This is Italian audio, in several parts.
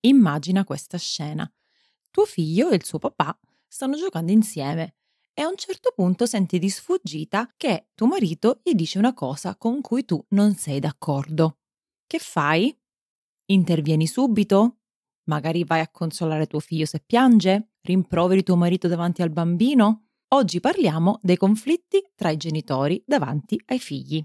Immagina questa scena. Tuo figlio e il suo papà stanno giocando insieme e a un certo punto senti di sfuggita che tuo marito gli dice una cosa con cui tu non sei d'accordo. Che fai? Intervieni subito? Magari vai a consolare tuo figlio se piange? Rimproveri tuo marito davanti al bambino? Oggi parliamo dei conflitti tra i genitori davanti ai figli.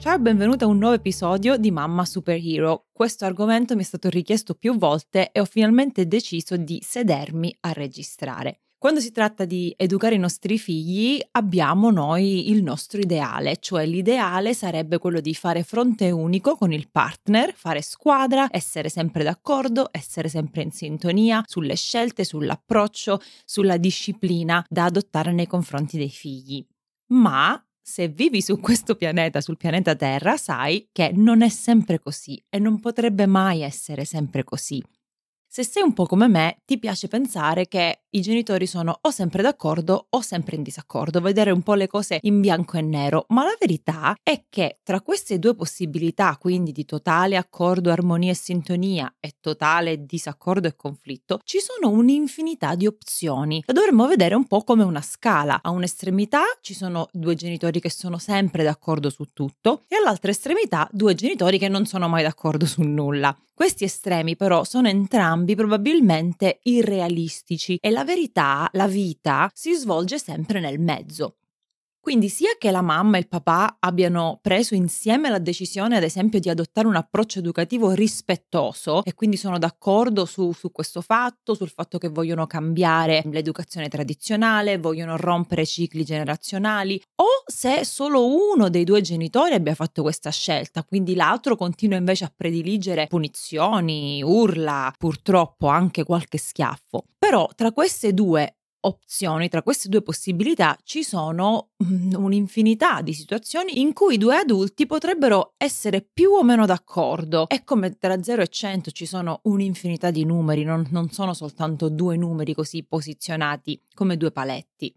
Ciao e benvenuta a un nuovo episodio di Mamma Superhero. Questo argomento mi è stato richiesto più volte e ho finalmente deciso di sedermi a registrare. Quando si tratta di educare i nostri figli abbiamo noi il nostro ideale, cioè l'ideale sarebbe quello di fare fronte unico con il partner, fare squadra, essere sempre d'accordo, essere sempre in sintonia sulle scelte, sull'approccio, sulla disciplina da adottare nei confronti dei figli. Ma se vivi su questo pianeta, sul pianeta Terra, sai che non è sempre così e non potrebbe mai essere sempre così. Se sei un po' come me, ti piace pensare che i genitori sono o sempre d'accordo o sempre in disaccordo, vedere un po' le cose in bianco e nero, ma la verità è che tra queste due possibilità, quindi di totale accordo, armonia e sintonia e totale disaccordo e conflitto, ci sono un'infinità di opzioni. La dovremmo vedere un po' come una scala. A un'estremità ci sono due genitori che sono sempre d'accordo su tutto e all'altra estremità due genitori che non sono mai d'accordo su nulla. Questi estremi però sono entrambi probabilmente irrealistici e la verità, la vita, si svolge sempre nel mezzo. Quindi sia che la mamma e il papà abbiano preso insieme la decisione, ad esempio, di adottare un approccio educativo rispettoso e quindi sono d'accordo su, su, questo fatto, sul fatto che vogliono cambiare l'educazione tradizionale, vogliono rompere cicli generazionali, o se solo uno dei due genitori abbia fatto questa scelta, quindi l'altro continua invece a prediligere punizioni, urla, purtroppo anche qualche schiaffo. Però tra queste due opzioni, tra queste due possibilità ci sono mm, un'infinità di situazioni in cui due adulti potrebbero essere più o meno d'accordo. È come tra 0 e 100 ci sono un'infinità di numeri, non, non sono soltanto due numeri così posizionati come due paletti.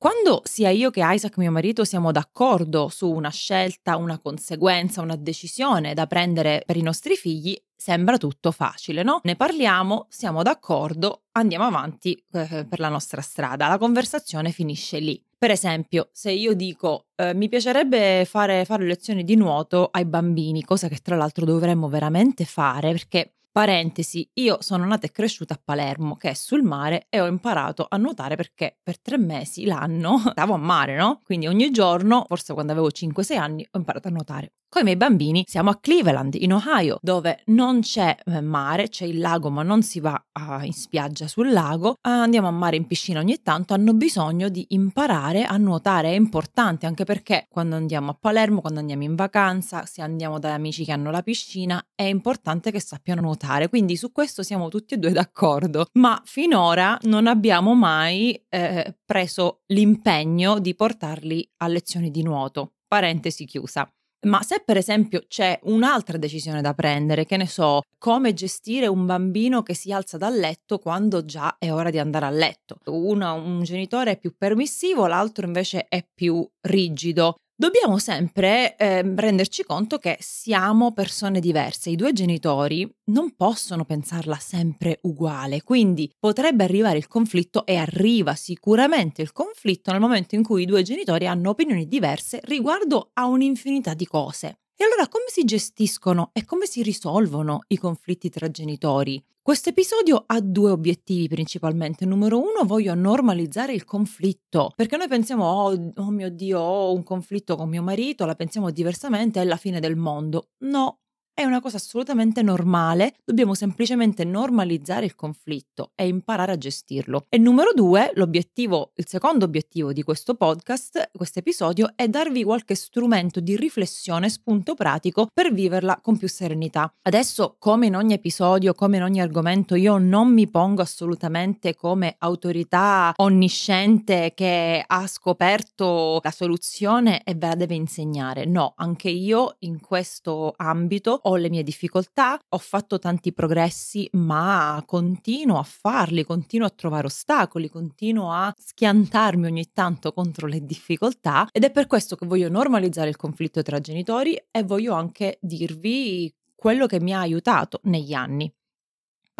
Quando sia io che Isaac, mio marito, siamo d'accordo su una scelta, una conseguenza, una decisione da prendere per i nostri figli, sembra tutto facile, no? Ne parliamo, siamo d'accordo, andiamo avanti eh, per la nostra strada, la conversazione finisce lì. Per esempio, se io dico eh, mi piacerebbe fare, fare lezioni di nuoto ai bambini, cosa che tra l'altro dovremmo veramente fare perché Parentesi, io sono nata e cresciuta a Palermo, che è sul mare, e ho imparato a nuotare perché per tre mesi l'anno stavo a mare, no? Quindi ogni giorno, forse quando avevo 5-6 anni, ho imparato a nuotare. Con i miei bambini siamo a Cleveland, in Ohio, dove non c'è eh, mare, c'è il lago, ma non si va uh, in spiaggia sul lago. Andiamo a mare in piscina ogni tanto, hanno bisogno di imparare a nuotare. È importante anche perché quando andiamo a Palermo, quando andiamo in vacanza, se andiamo da amici che hanno la piscina, è importante che sappiano nuotare. Quindi su questo siamo tutti e due d'accordo. Ma finora non abbiamo mai eh, preso l'impegno di portarli a lezioni di nuoto. Parentesi chiusa. Ma se per esempio c'è un'altra decisione da prendere, che ne so, come gestire un bambino che si alza dal letto quando già è ora di andare a letto. Uno, un genitore è più permissivo, l'altro invece è più rigido dobbiamo sempre eh, renderci conto che siamo persone diverse. I due genitori non possono pensarla sempre uguale, quindi potrebbe arrivare il conflitto e arriva sicuramente il conflitto nel momento in cui i due genitori hanno opinioni diverse riguardo a un'infinità di cose. E allora come si gestiscono e come si risolvono i conflitti tra genitori? Questo episodio ha due obiettivi principalmente. Numero uno, voglio normalizzare il conflitto, perché noi pensiamo, oh, oh mio Dio, ho un conflitto con mio marito, la pensiamo diversamente, è la fine del mondo. No, è una cosa assolutamente normale, dobbiamo semplicemente normalizzare il conflitto e imparare a gestirlo. E numero due, l'obiettivo, il secondo obiettivo di questo podcast, questo episodio, è darvi qualche strumento di riflessione, spunto pratico per viverla con più serenità. Adesso, come in ogni episodio, come in ogni argomento, io non mi pongo assolutamente come autorità onnisciente che ha scoperto la soluzione e ve la deve insegnare. No, anche io in questo ambito ho le mie difficoltà, ho fatto tanti progressi, ma continuo a farli, continuo a trovare ostacoli, continuo a schiantarmi ogni tanto contro le difficoltà ed è per questo che voglio normalizzare il conflitto tra genitori e voglio anche dirvi quello che mi ha aiutato negli anni.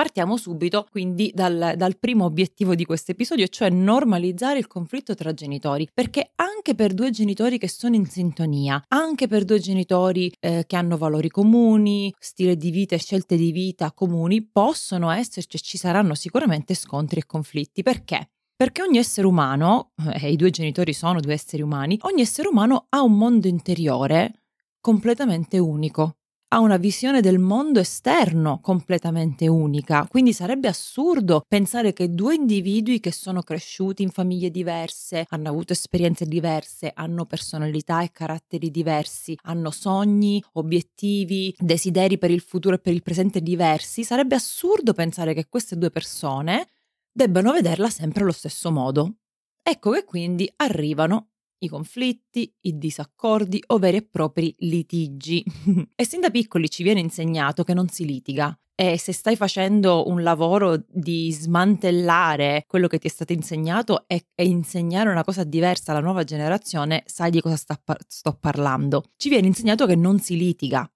Partiamo subito quindi dal, dal primo obiettivo di questo episodio, cioè normalizzare il conflitto tra genitori, perché anche per due genitori che sono in sintonia, anche per due genitori eh, che hanno valori comuni, stile di vita e scelte di vita comuni, possono esserci e ci saranno sicuramente scontri e conflitti. Perché? Perché ogni essere umano, e eh, i due genitori sono due esseri umani, ogni essere umano ha un mondo interiore completamente unico ha una visione del mondo esterno completamente unica, quindi sarebbe assurdo pensare che due individui che sono cresciuti in famiglie diverse, hanno avuto esperienze diverse, hanno personalità e caratteri diversi, hanno sogni, obiettivi, desideri per il futuro e per il presente diversi, sarebbe assurdo pensare che queste due persone debbano vederla sempre allo stesso modo. Ecco che quindi arrivano i conflitti, i disaccordi o veri e propri litigi. e sin da piccoli ci viene insegnato che non si litiga. E se stai facendo un lavoro di smantellare quello che ti è stato insegnato e, e insegnare una cosa diversa alla nuova generazione, sai di cosa sta, sto parlando. Ci viene insegnato che non si litiga.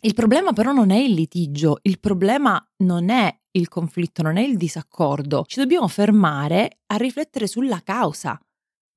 Il problema però non è il litigio, il problema non è il conflitto, non è il disaccordo. Ci dobbiamo fermare a riflettere sulla causa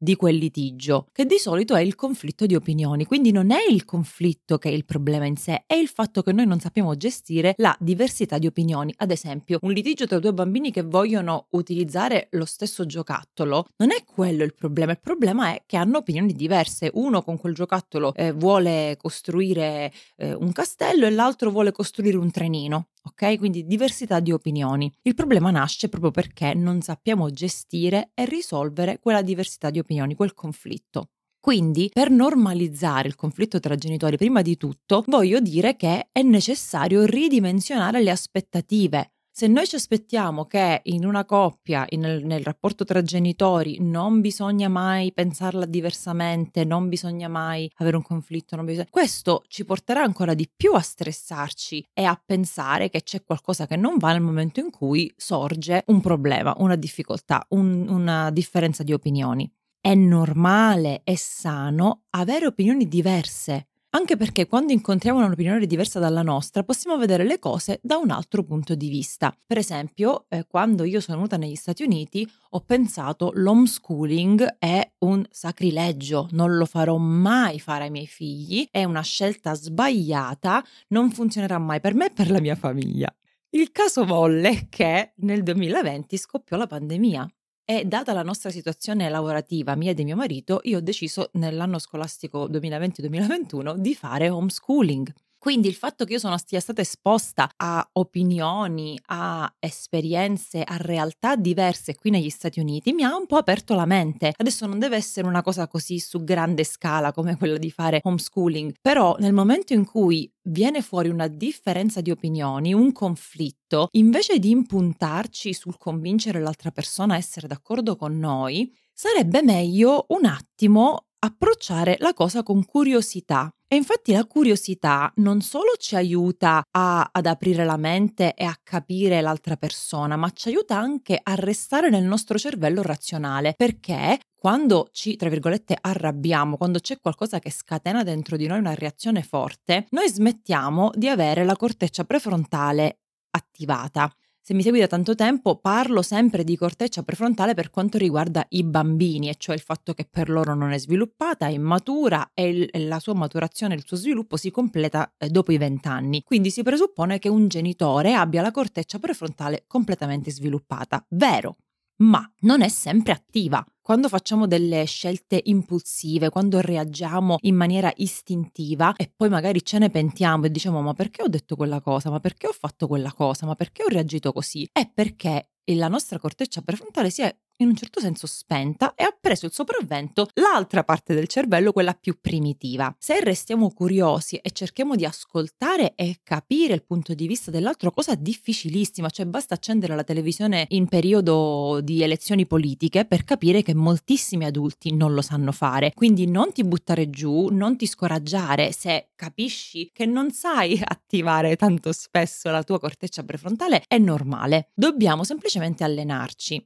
di quel litigio, che di solito è il conflitto di opinioni. Quindi non è il conflitto che è il problema in sé, è il fatto che noi non sappiamo gestire la diversità di opinioni. Ad esempio, un litigio tra due bambini che vogliono utilizzare lo stesso giocattolo, non è quello il problema, il problema è che hanno opinioni diverse. Uno con quel giocattolo eh, vuole costruire eh, un castello e l'altro vuole costruire un trenino. Ok? Quindi diversità di opinioni. Il problema nasce proprio perché non sappiamo gestire e risolvere quella diversità di opinioni, quel conflitto. Quindi, per normalizzare il conflitto tra genitori, prima di tutto, voglio dire che è necessario ridimensionare le aspettative se noi ci aspettiamo che in una coppia, in, nel rapporto tra genitori, non bisogna mai pensarla diversamente, non bisogna mai avere un conflitto, bisogna... questo ci porterà ancora di più a stressarci e a pensare che c'è qualcosa che non va nel momento in cui sorge un problema, una difficoltà, un, una differenza di opinioni. È normale e sano avere opinioni diverse anche perché quando incontriamo un'opinione diversa dalla nostra possiamo vedere le cose da un altro punto di vista. Per esempio, eh, quando io sono venuta negli Stati Uniti ho pensato l'homeschooling è un sacrilegio, non lo farò mai fare ai miei figli, è una scelta sbagliata, non funzionerà mai per me e per la mia famiglia. Il caso volle che nel 2020 scoppiò la pandemia e data la nostra situazione lavorativa, mia e di mio marito, io ho deciso nell'anno scolastico 2020-2021 di fare homeschooling. Quindi il fatto che io sono sia stata esposta a opinioni, a esperienze, a realtà diverse qui negli Stati Uniti mi ha un po' aperto la mente. Adesso non deve essere una cosa così su grande scala come quella di fare homeschooling, però nel momento in cui viene fuori una differenza di opinioni, un conflitto, invece di impuntarci sul convincere l'altra persona a essere d'accordo con noi, sarebbe meglio un attimo approcciare la cosa con curiosità. E infatti la curiosità non solo ci aiuta a, ad aprire la mente e a capire l'altra persona, ma ci aiuta anche a restare nel nostro cervello razionale, perché quando ci, tra virgolette, arrabbiamo, quando c'è qualcosa che scatena dentro di noi una reazione forte, noi smettiamo di avere la corteccia prefrontale attivata. Se mi segui da tanto tempo, parlo sempre di corteccia prefrontale per quanto riguarda i bambini, e cioè il fatto che per loro non è sviluppata, è immatura e, la sua maturazione, il suo sviluppo si completa eh, dopo i vent'anni. Quindi si presuppone che un genitore abbia la corteccia prefrontale completamente sviluppata. Vero, ma non è sempre attiva. Quando facciamo delle scelte impulsive, quando reagiamo in maniera istintiva e poi magari ce ne pentiamo e diciamo ma perché ho detto quella cosa, ma perché ho fatto quella cosa, ma perché ho reagito così, è perché la nostra corteccia prefrontale si è in un certo senso spenta e ha preso il sopravvento l'altra parte del cervello, quella più primitiva. Se restiamo curiosi e cerchiamo di ascoltare e capire il punto di vista dell'altro, cosa difficilissima, cioè basta accendere la televisione in periodo di elezioni politiche per capire che moltissimi adulti non lo sanno fare. Quindi non ti buttare giù, non ti scoraggiare se capisci che non sai attivare tanto spesso la tua corteccia prefrontale, è normale. Dobbiamo semplicemente allenarci.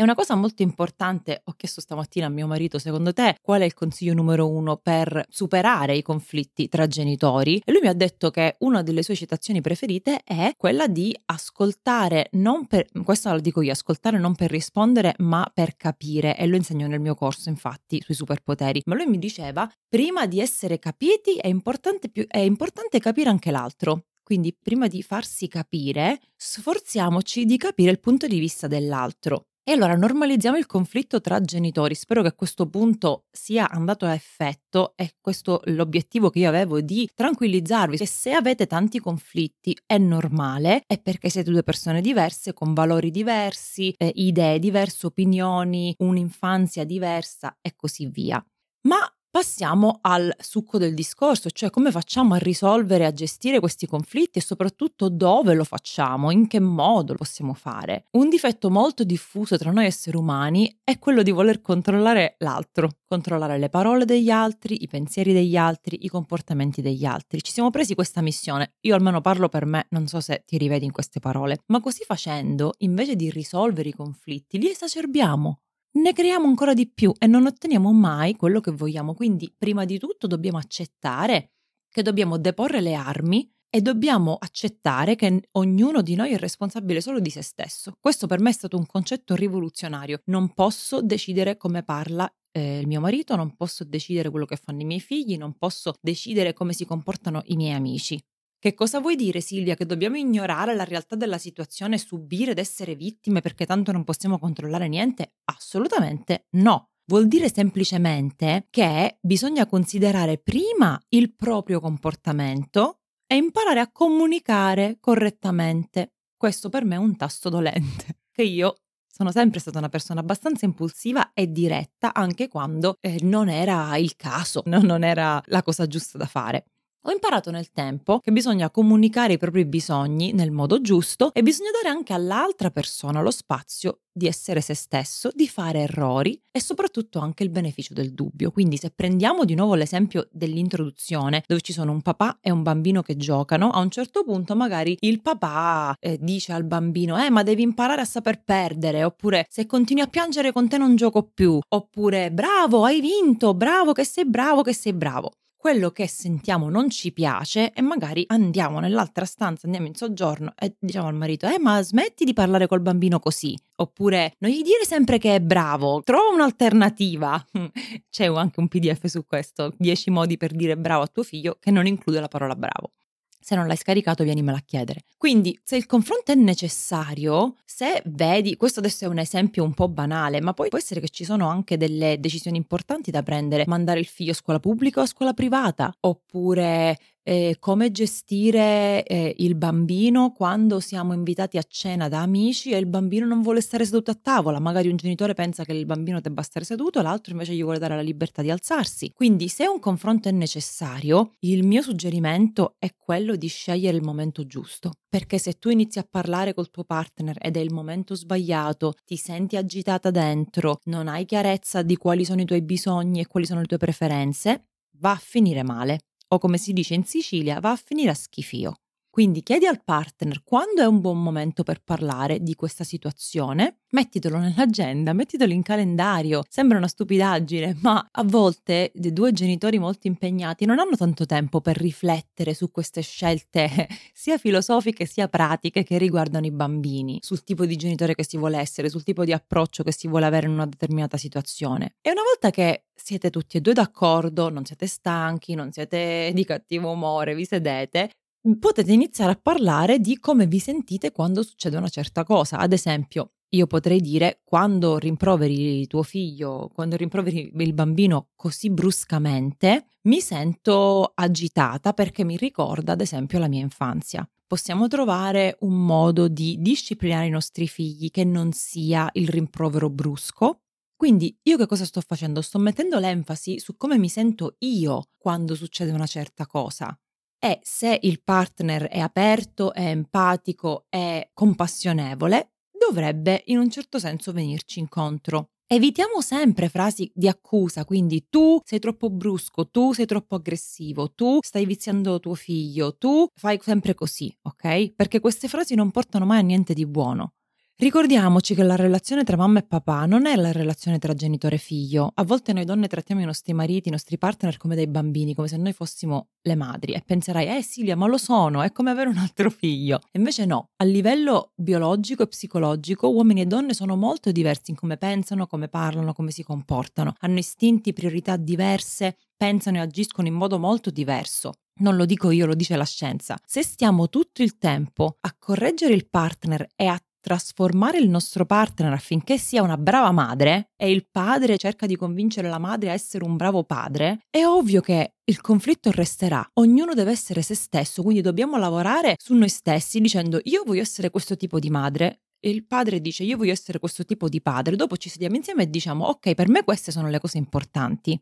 E una cosa molto importante, ho chiesto stamattina a mio marito, secondo te qual è il consiglio numero uno per superare i conflitti tra genitori? E lui mi ha detto che una delle sue citazioni preferite è quella di ascoltare non per, questo lo dico io, ascoltare non per rispondere ma per capire e lo insegno nel mio corso infatti sui superpoteri. Ma lui mi diceva, prima di essere capiti è importante, più, è importante capire anche l'altro. Quindi prima di farsi capire, sforziamoci di capire il punto di vista dell'altro. E allora normalizziamo il conflitto tra genitori. Spero che a questo punto sia andato a effetto e questo l'obiettivo che io avevo di tranquillizzarvi che se avete tanti conflitti è normale, è perché siete due persone diverse, con valori diversi, eh, idee diverse, opinioni, un'infanzia diversa e così via. Ma Passiamo al succo del discorso, cioè come facciamo a risolvere, a gestire questi conflitti e soprattutto dove lo facciamo, in che modo lo possiamo fare. Un difetto molto diffuso tra noi esseri umani è quello di voler controllare l'altro, controllare le parole degli altri, i pensieri degli altri, i comportamenti degli altri. Ci siamo presi questa missione, io almeno parlo per me, non so se ti rivedi in queste parole, ma così facendo, invece di risolvere i conflitti, li esacerbiamo ne creiamo ancora di più e non otteniamo mai quello che vogliamo. Quindi, prima di tutto, dobbiamo accettare che dobbiamo deporre le armi e dobbiamo accettare che ognuno di noi è responsabile solo di se stesso. Questo per me è stato un concetto rivoluzionario. Non posso decidere come parla eh, il mio marito, non posso decidere quello che fanno i miei figli, non posso decidere come si comportano i miei amici. Che cosa vuoi dire Silvia? Che dobbiamo ignorare la realtà della situazione, subire ed essere vittime perché tanto non possiamo controllare niente? Assolutamente no. Vuol dire semplicemente che bisogna considerare prima il proprio comportamento e imparare a comunicare correttamente. Questo per me è un tasto dolente, che io sono sempre stata una persona abbastanza impulsiva e diretta anche quando eh, non era il caso, no? non era la cosa giusta da fare. Ho imparato nel tempo che bisogna comunicare i propri bisogni nel modo giusto e bisogna dare anche all'altra persona lo spazio di essere se stesso, di fare errori e soprattutto anche il beneficio del dubbio. Quindi se prendiamo di nuovo l'esempio dell'introduzione dove ci sono un papà e un bambino che giocano, a un certo punto magari il papà eh, dice al bambino eh ma devi imparare a saper perdere oppure se continui a piangere con te non gioco più oppure bravo hai vinto, bravo che sei bravo che sei bravo quello che sentiamo non ci piace e magari andiamo nell'altra stanza, andiamo in soggiorno e diciamo al marito, eh ma smetti di parlare col bambino così, oppure non gli dire sempre che è bravo, trova un'alternativa. C'è anche un pdf su questo, 10 modi per dire bravo a tuo figlio che non include la parola bravo. Se non l'hai scaricato, vienimela a chiedere. Quindi, se il confronto è necessario, se vedi, questo adesso è un esempio un po' banale, ma poi può essere che ci sono anche delle decisioni importanti da prendere, mandare il figlio a scuola pubblica o a scuola privata, oppure eh, come gestire eh, il bambino quando siamo invitati a cena da amici e il bambino non vuole stare seduto a tavola. Magari un genitore pensa che il bambino debba stare seduto, l'altro invece gli vuole dare la libertà di alzarsi. Quindi se un confronto è necessario, il mio suggerimento è quello di scegliere il momento giusto. Perché se tu inizi a parlare col tuo partner ed è il momento sbagliato, ti senti agitata dentro, non hai chiarezza di quali sono i tuoi bisogni e quali sono le tue preferenze, va a finire male o come si dice in Sicilia, va a finire a schifio. Quindi chiedi al partner quando è un buon momento per parlare di questa situazione, mettitelo nell'agenda, mettitelo in calendario. Sembra una stupidaggine, ma a volte dei due genitori molto impegnati non hanno tanto tempo per riflettere su queste scelte sia filosofiche sia pratiche che riguardano i bambini, sul tipo di genitore che si vuole essere, sul tipo di approccio che si vuole avere in una determinata situazione. E una volta che siete tutti e due d'accordo, non siete stanchi, non siete di cattivo umore, vi sedete, potete iniziare a parlare di come vi sentite quando succede una certa cosa. Ad esempio, io potrei dire quando rimproveri tuo figlio, quando rimproveri il bambino così bruscamente, mi sento agitata perché mi ricorda ad esempio la mia infanzia. Possiamo trovare un modo di disciplinare i nostri figli che non sia il rimprovero brusco. Quindi io che cosa sto facendo? Sto mettendo l'enfasi su come mi sento io quando succede una certa cosa. E se il partner è aperto, è empatico, è compassionevole, dovrebbe in un certo senso venirci incontro. Evitiamo sempre frasi di accusa, quindi tu sei troppo brusco, tu sei troppo aggressivo, tu stai viziando tuo figlio, tu fai sempre così, ok? Perché queste frasi non portano mai a niente di buono. Ricordiamoci che la relazione tra mamma e papà non è la relazione tra genitore e figlio. A volte noi donne trattiamo i nostri mariti, i nostri partner come dei bambini, come se noi fossimo le madri. E penserai, eh Silvia, ma lo sono, è come avere un altro figlio. Invece no, a livello biologico e psicologico uomini e donne sono molto diversi in come pensano, come parlano, come si comportano. Hanno istinti, priorità diverse, pensano e agiscono in modo molto diverso. Non lo dico io, lo dice la scienza. Se stiamo tutto il tempo a correggere il partner e a trasformare il nostro partner affinché sia una brava madre e il padre cerca di convincere la madre a essere un bravo padre, è ovvio che il conflitto resterà. Ognuno deve essere se stesso, quindi dobbiamo lavorare su noi stessi dicendo io voglio essere questo tipo di madre. E il padre dice io voglio essere questo tipo di padre, dopo ci sediamo insieme e diciamo ok, per me queste sono le cose importanti.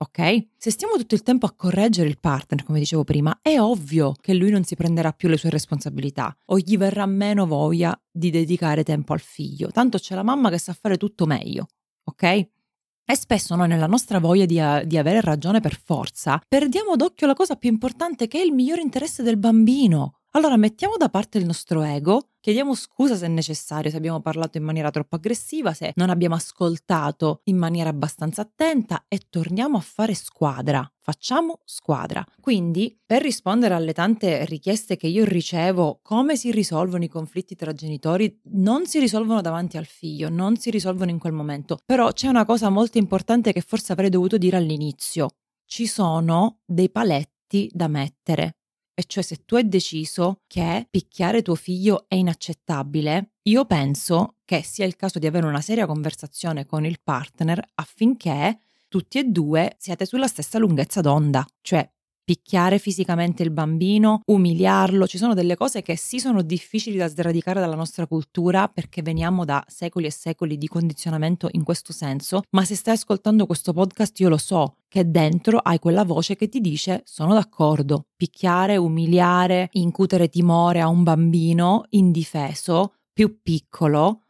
Ok? Se stiamo tutto il tempo a correggere il partner, come dicevo prima, è ovvio che lui non si prenderà più le sue responsabilità o gli verrà meno voglia di dedicare tempo al figlio. Tanto c'è la mamma che sa fare tutto meglio. Ok? E spesso noi nella nostra voglia di, di, avere ragione per forza perdiamo d'occhio la cosa più importante che è il migliore interesse del bambino. Allora mettiamo da parte il nostro ego, chiediamo scusa se è necessario, se abbiamo parlato in maniera troppo aggressiva, se non abbiamo ascoltato in maniera abbastanza attenta e torniamo a fare squadra. Facciamo squadra. Quindi, per rispondere alle tante richieste che io ricevo, come si risolvono i conflitti tra genitori, non si risolvono davanti al figlio, non si risolvono in quel momento. Però c'è una cosa molto importante che forse avrei dovuto dire all'inizio. Ci sono dei paletti da mettere e cioè se tu hai deciso che picchiare tuo figlio è inaccettabile, io penso che sia il caso di avere una seria conversazione con il partner affinché tutti e due siate sulla stessa lunghezza d'onda, cioè picchiare fisicamente il bambino, umiliarlo, ci sono delle cose che sì sono difficili da sradicare dalla nostra cultura perché veniamo da secoli e secoli di condizionamento in questo senso, ma se stai ascoltando questo podcast io lo so che dentro hai quella voce che ti dice sono d'accordo, picchiare, umiliare, incutere timore a un bambino indifeso, più piccolo,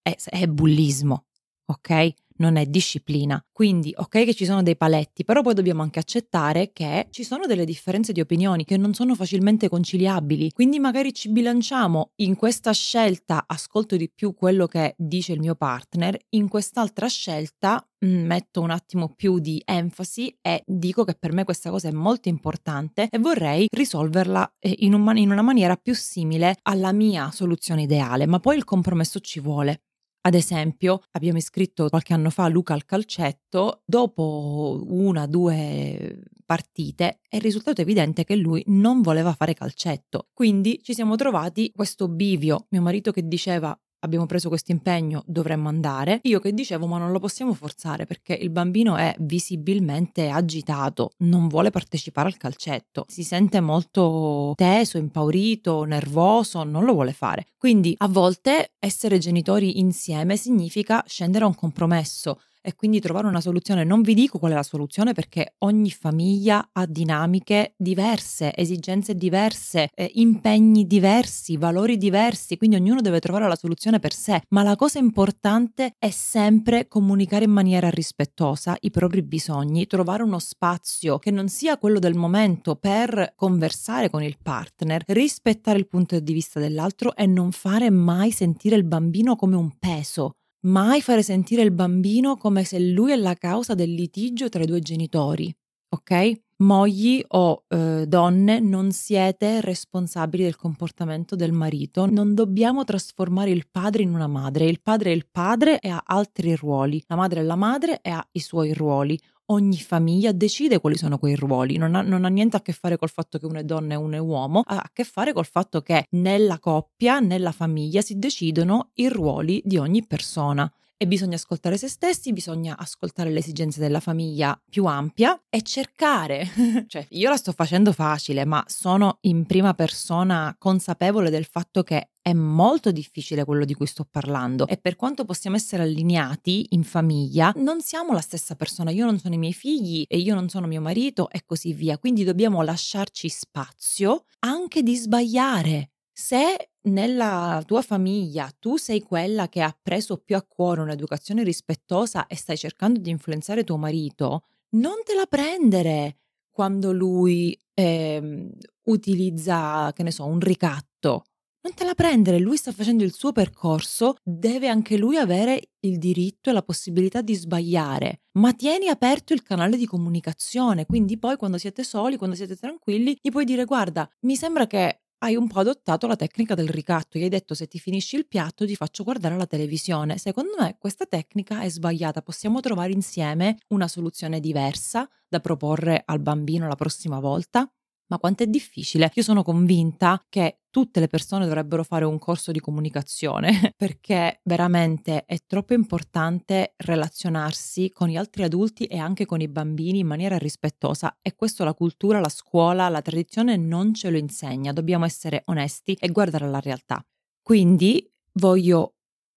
è, è bullismo, ok? Non è disciplina. Quindi, ok che ci sono dei paletti, però poi dobbiamo anche accettare che ci sono delle differenze di opinioni che non sono facilmente conciliabili. Quindi magari ci bilanciamo in questa scelta, ascolto di più quello che dice il mio partner, in quest'altra scelta mm, metto un attimo più di enfasi e dico che per me questa cosa è molto importante e vorrei risolverla eh, in, un, in una maniera più simile alla mia soluzione ideale, ma poi il compromesso ci vuole. Ad esempio, abbiamo iscritto qualche anno fa Luca al calcetto, dopo una, due partite è risultato evidente che lui non voleva fare calcetto. Quindi ci siamo trovati questo bivio, mio marito che diceva abbiamo preso questo impegno, dovremmo andare. Io che dicevo, ma non lo possiamo forzare perché il bambino è visibilmente agitato, non vuole partecipare al calcetto, si sente molto teso, impaurito, nervoso, non lo vuole fare. Quindi a volte essere genitori insieme significa scendere a un compromesso e quindi trovare una soluzione. Non vi dico qual è la soluzione perché ogni famiglia ha dinamiche diverse, esigenze diverse, eh, impegni diversi, valori diversi, quindi ognuno deve trovare la soluzione per sé, ma la cosa importante è sempre comunicare in maniera rispettosa i propri bisogni, trovare uno spazio che non sia quello del momento per conversare con il partner, rispettare il punto di vista dell'altro e non fare mai sentire il bambino come un peso mai fare sentire il bambino come se lui è la causa del litigio tra i due genitori, ok? Mogli o eh, donne non siete responsabili del comportamento del marito, non dobbiamo trasformare il padre in una madre, il padre è il padre e ha altri ruoli, la madre è la madre e ha i suoi ruoli. Ogni famiglia decide quali sono quei ruoli, non ha, non ha, niente a che fare col fatto che uno è donna e uno è uomo, ha a che fare col fatto che nella coppia, nella famiglia si decidono i ruoli di ogni persona e bisogna ascoltare se stessi, bisogna ascoltare le esigenze della famiglia più ampia e cercare, cioè io la sto facendo facile, ma sono in prima persona consapevole del fatto che è molto difficile quello di cui sto parlando. E per quanto possiamo essere allineati in famiglia, non siamo la stessa persona, io non sono i miei figli e io non sono mio marito e così via, quindi dobbiamo lasciarci spazio anche di sbagliare. Se nella tua famiglia tu sei quella che ha preso più a cuore un'educazione rispettosa e stai cercando di influenzare tuo marito, non te la prendere quando lui eh, utilizza, che ne so, un ricatto. Non te la prendere, lui sta facendo il suo percorso, deve anche lui avere il diritto e la possibilità di sbagliare, ma tieni aperto il canale di comunicazione, quindi poi quando siete soli, quando siete tranquilli, gli puoi dire guarda, mi sembra che hai un po' adottato la tecnica del ricatto, gli hai detto se ti finisci il piatto ti faccio guardare la televisione. Secondo me questa tecnica è sbagliata, possiamo trovare insieme una soluzione diversa da proporre al bambino la prossima volta? Ma quanto è difficile? Io sono convinta che tutte le persone dovrebbero fare un corso di comunicazione perché veramente è troppo importante relazionarsi con gli altri adulti e anche con i bambini in maniera rispettosa e questo la cultura, la scuola, la tradizione non ce lo insegna, dobbiamo essere onesti e guardare alla realtà. Quindi voglio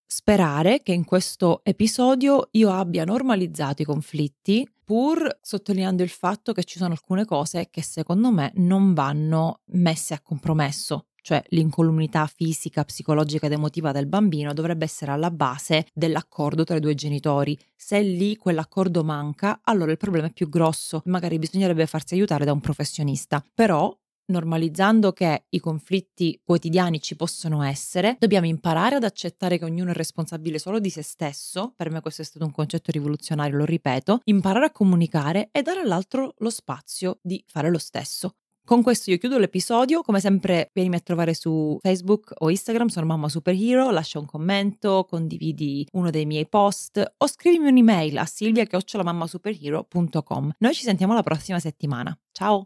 sperare che in questo episodio io abbia normalizzato i conflitti, pur sottolineando il fatto che ci sono alcune cose che secondo me non vanno messe a compromesso. Cioè l'incolumità fisica, psicologica ed emotiva del bambino dovrebbe essere alla base dell'accordo tra i due genitori. Se lì quell'accordo manca, allora il problema è più grosso. Magari bisognerebbe farsi aiutare da un professionista. Però normalizzando che i conflitti quotidiani ci possono essere, dobbiamo imparare ad accettare che ognuno è responsabile solo di se stesso, per me questo è stato un concetto rivoluzionario, lo ripeto, imparare a comunicare e dare all'altro lo spazio di fare lo stesso. Con questo io chiudo l'episodio, come sempre vienimi a trovare su Facebook o Instagram, sono Mamma Superhero, lascia un commento, condividi uno dei miei post o scrivimi un'email a silvia.mammassuperhero.com. Noi ci sentiamo la prossima settimana. Ciao!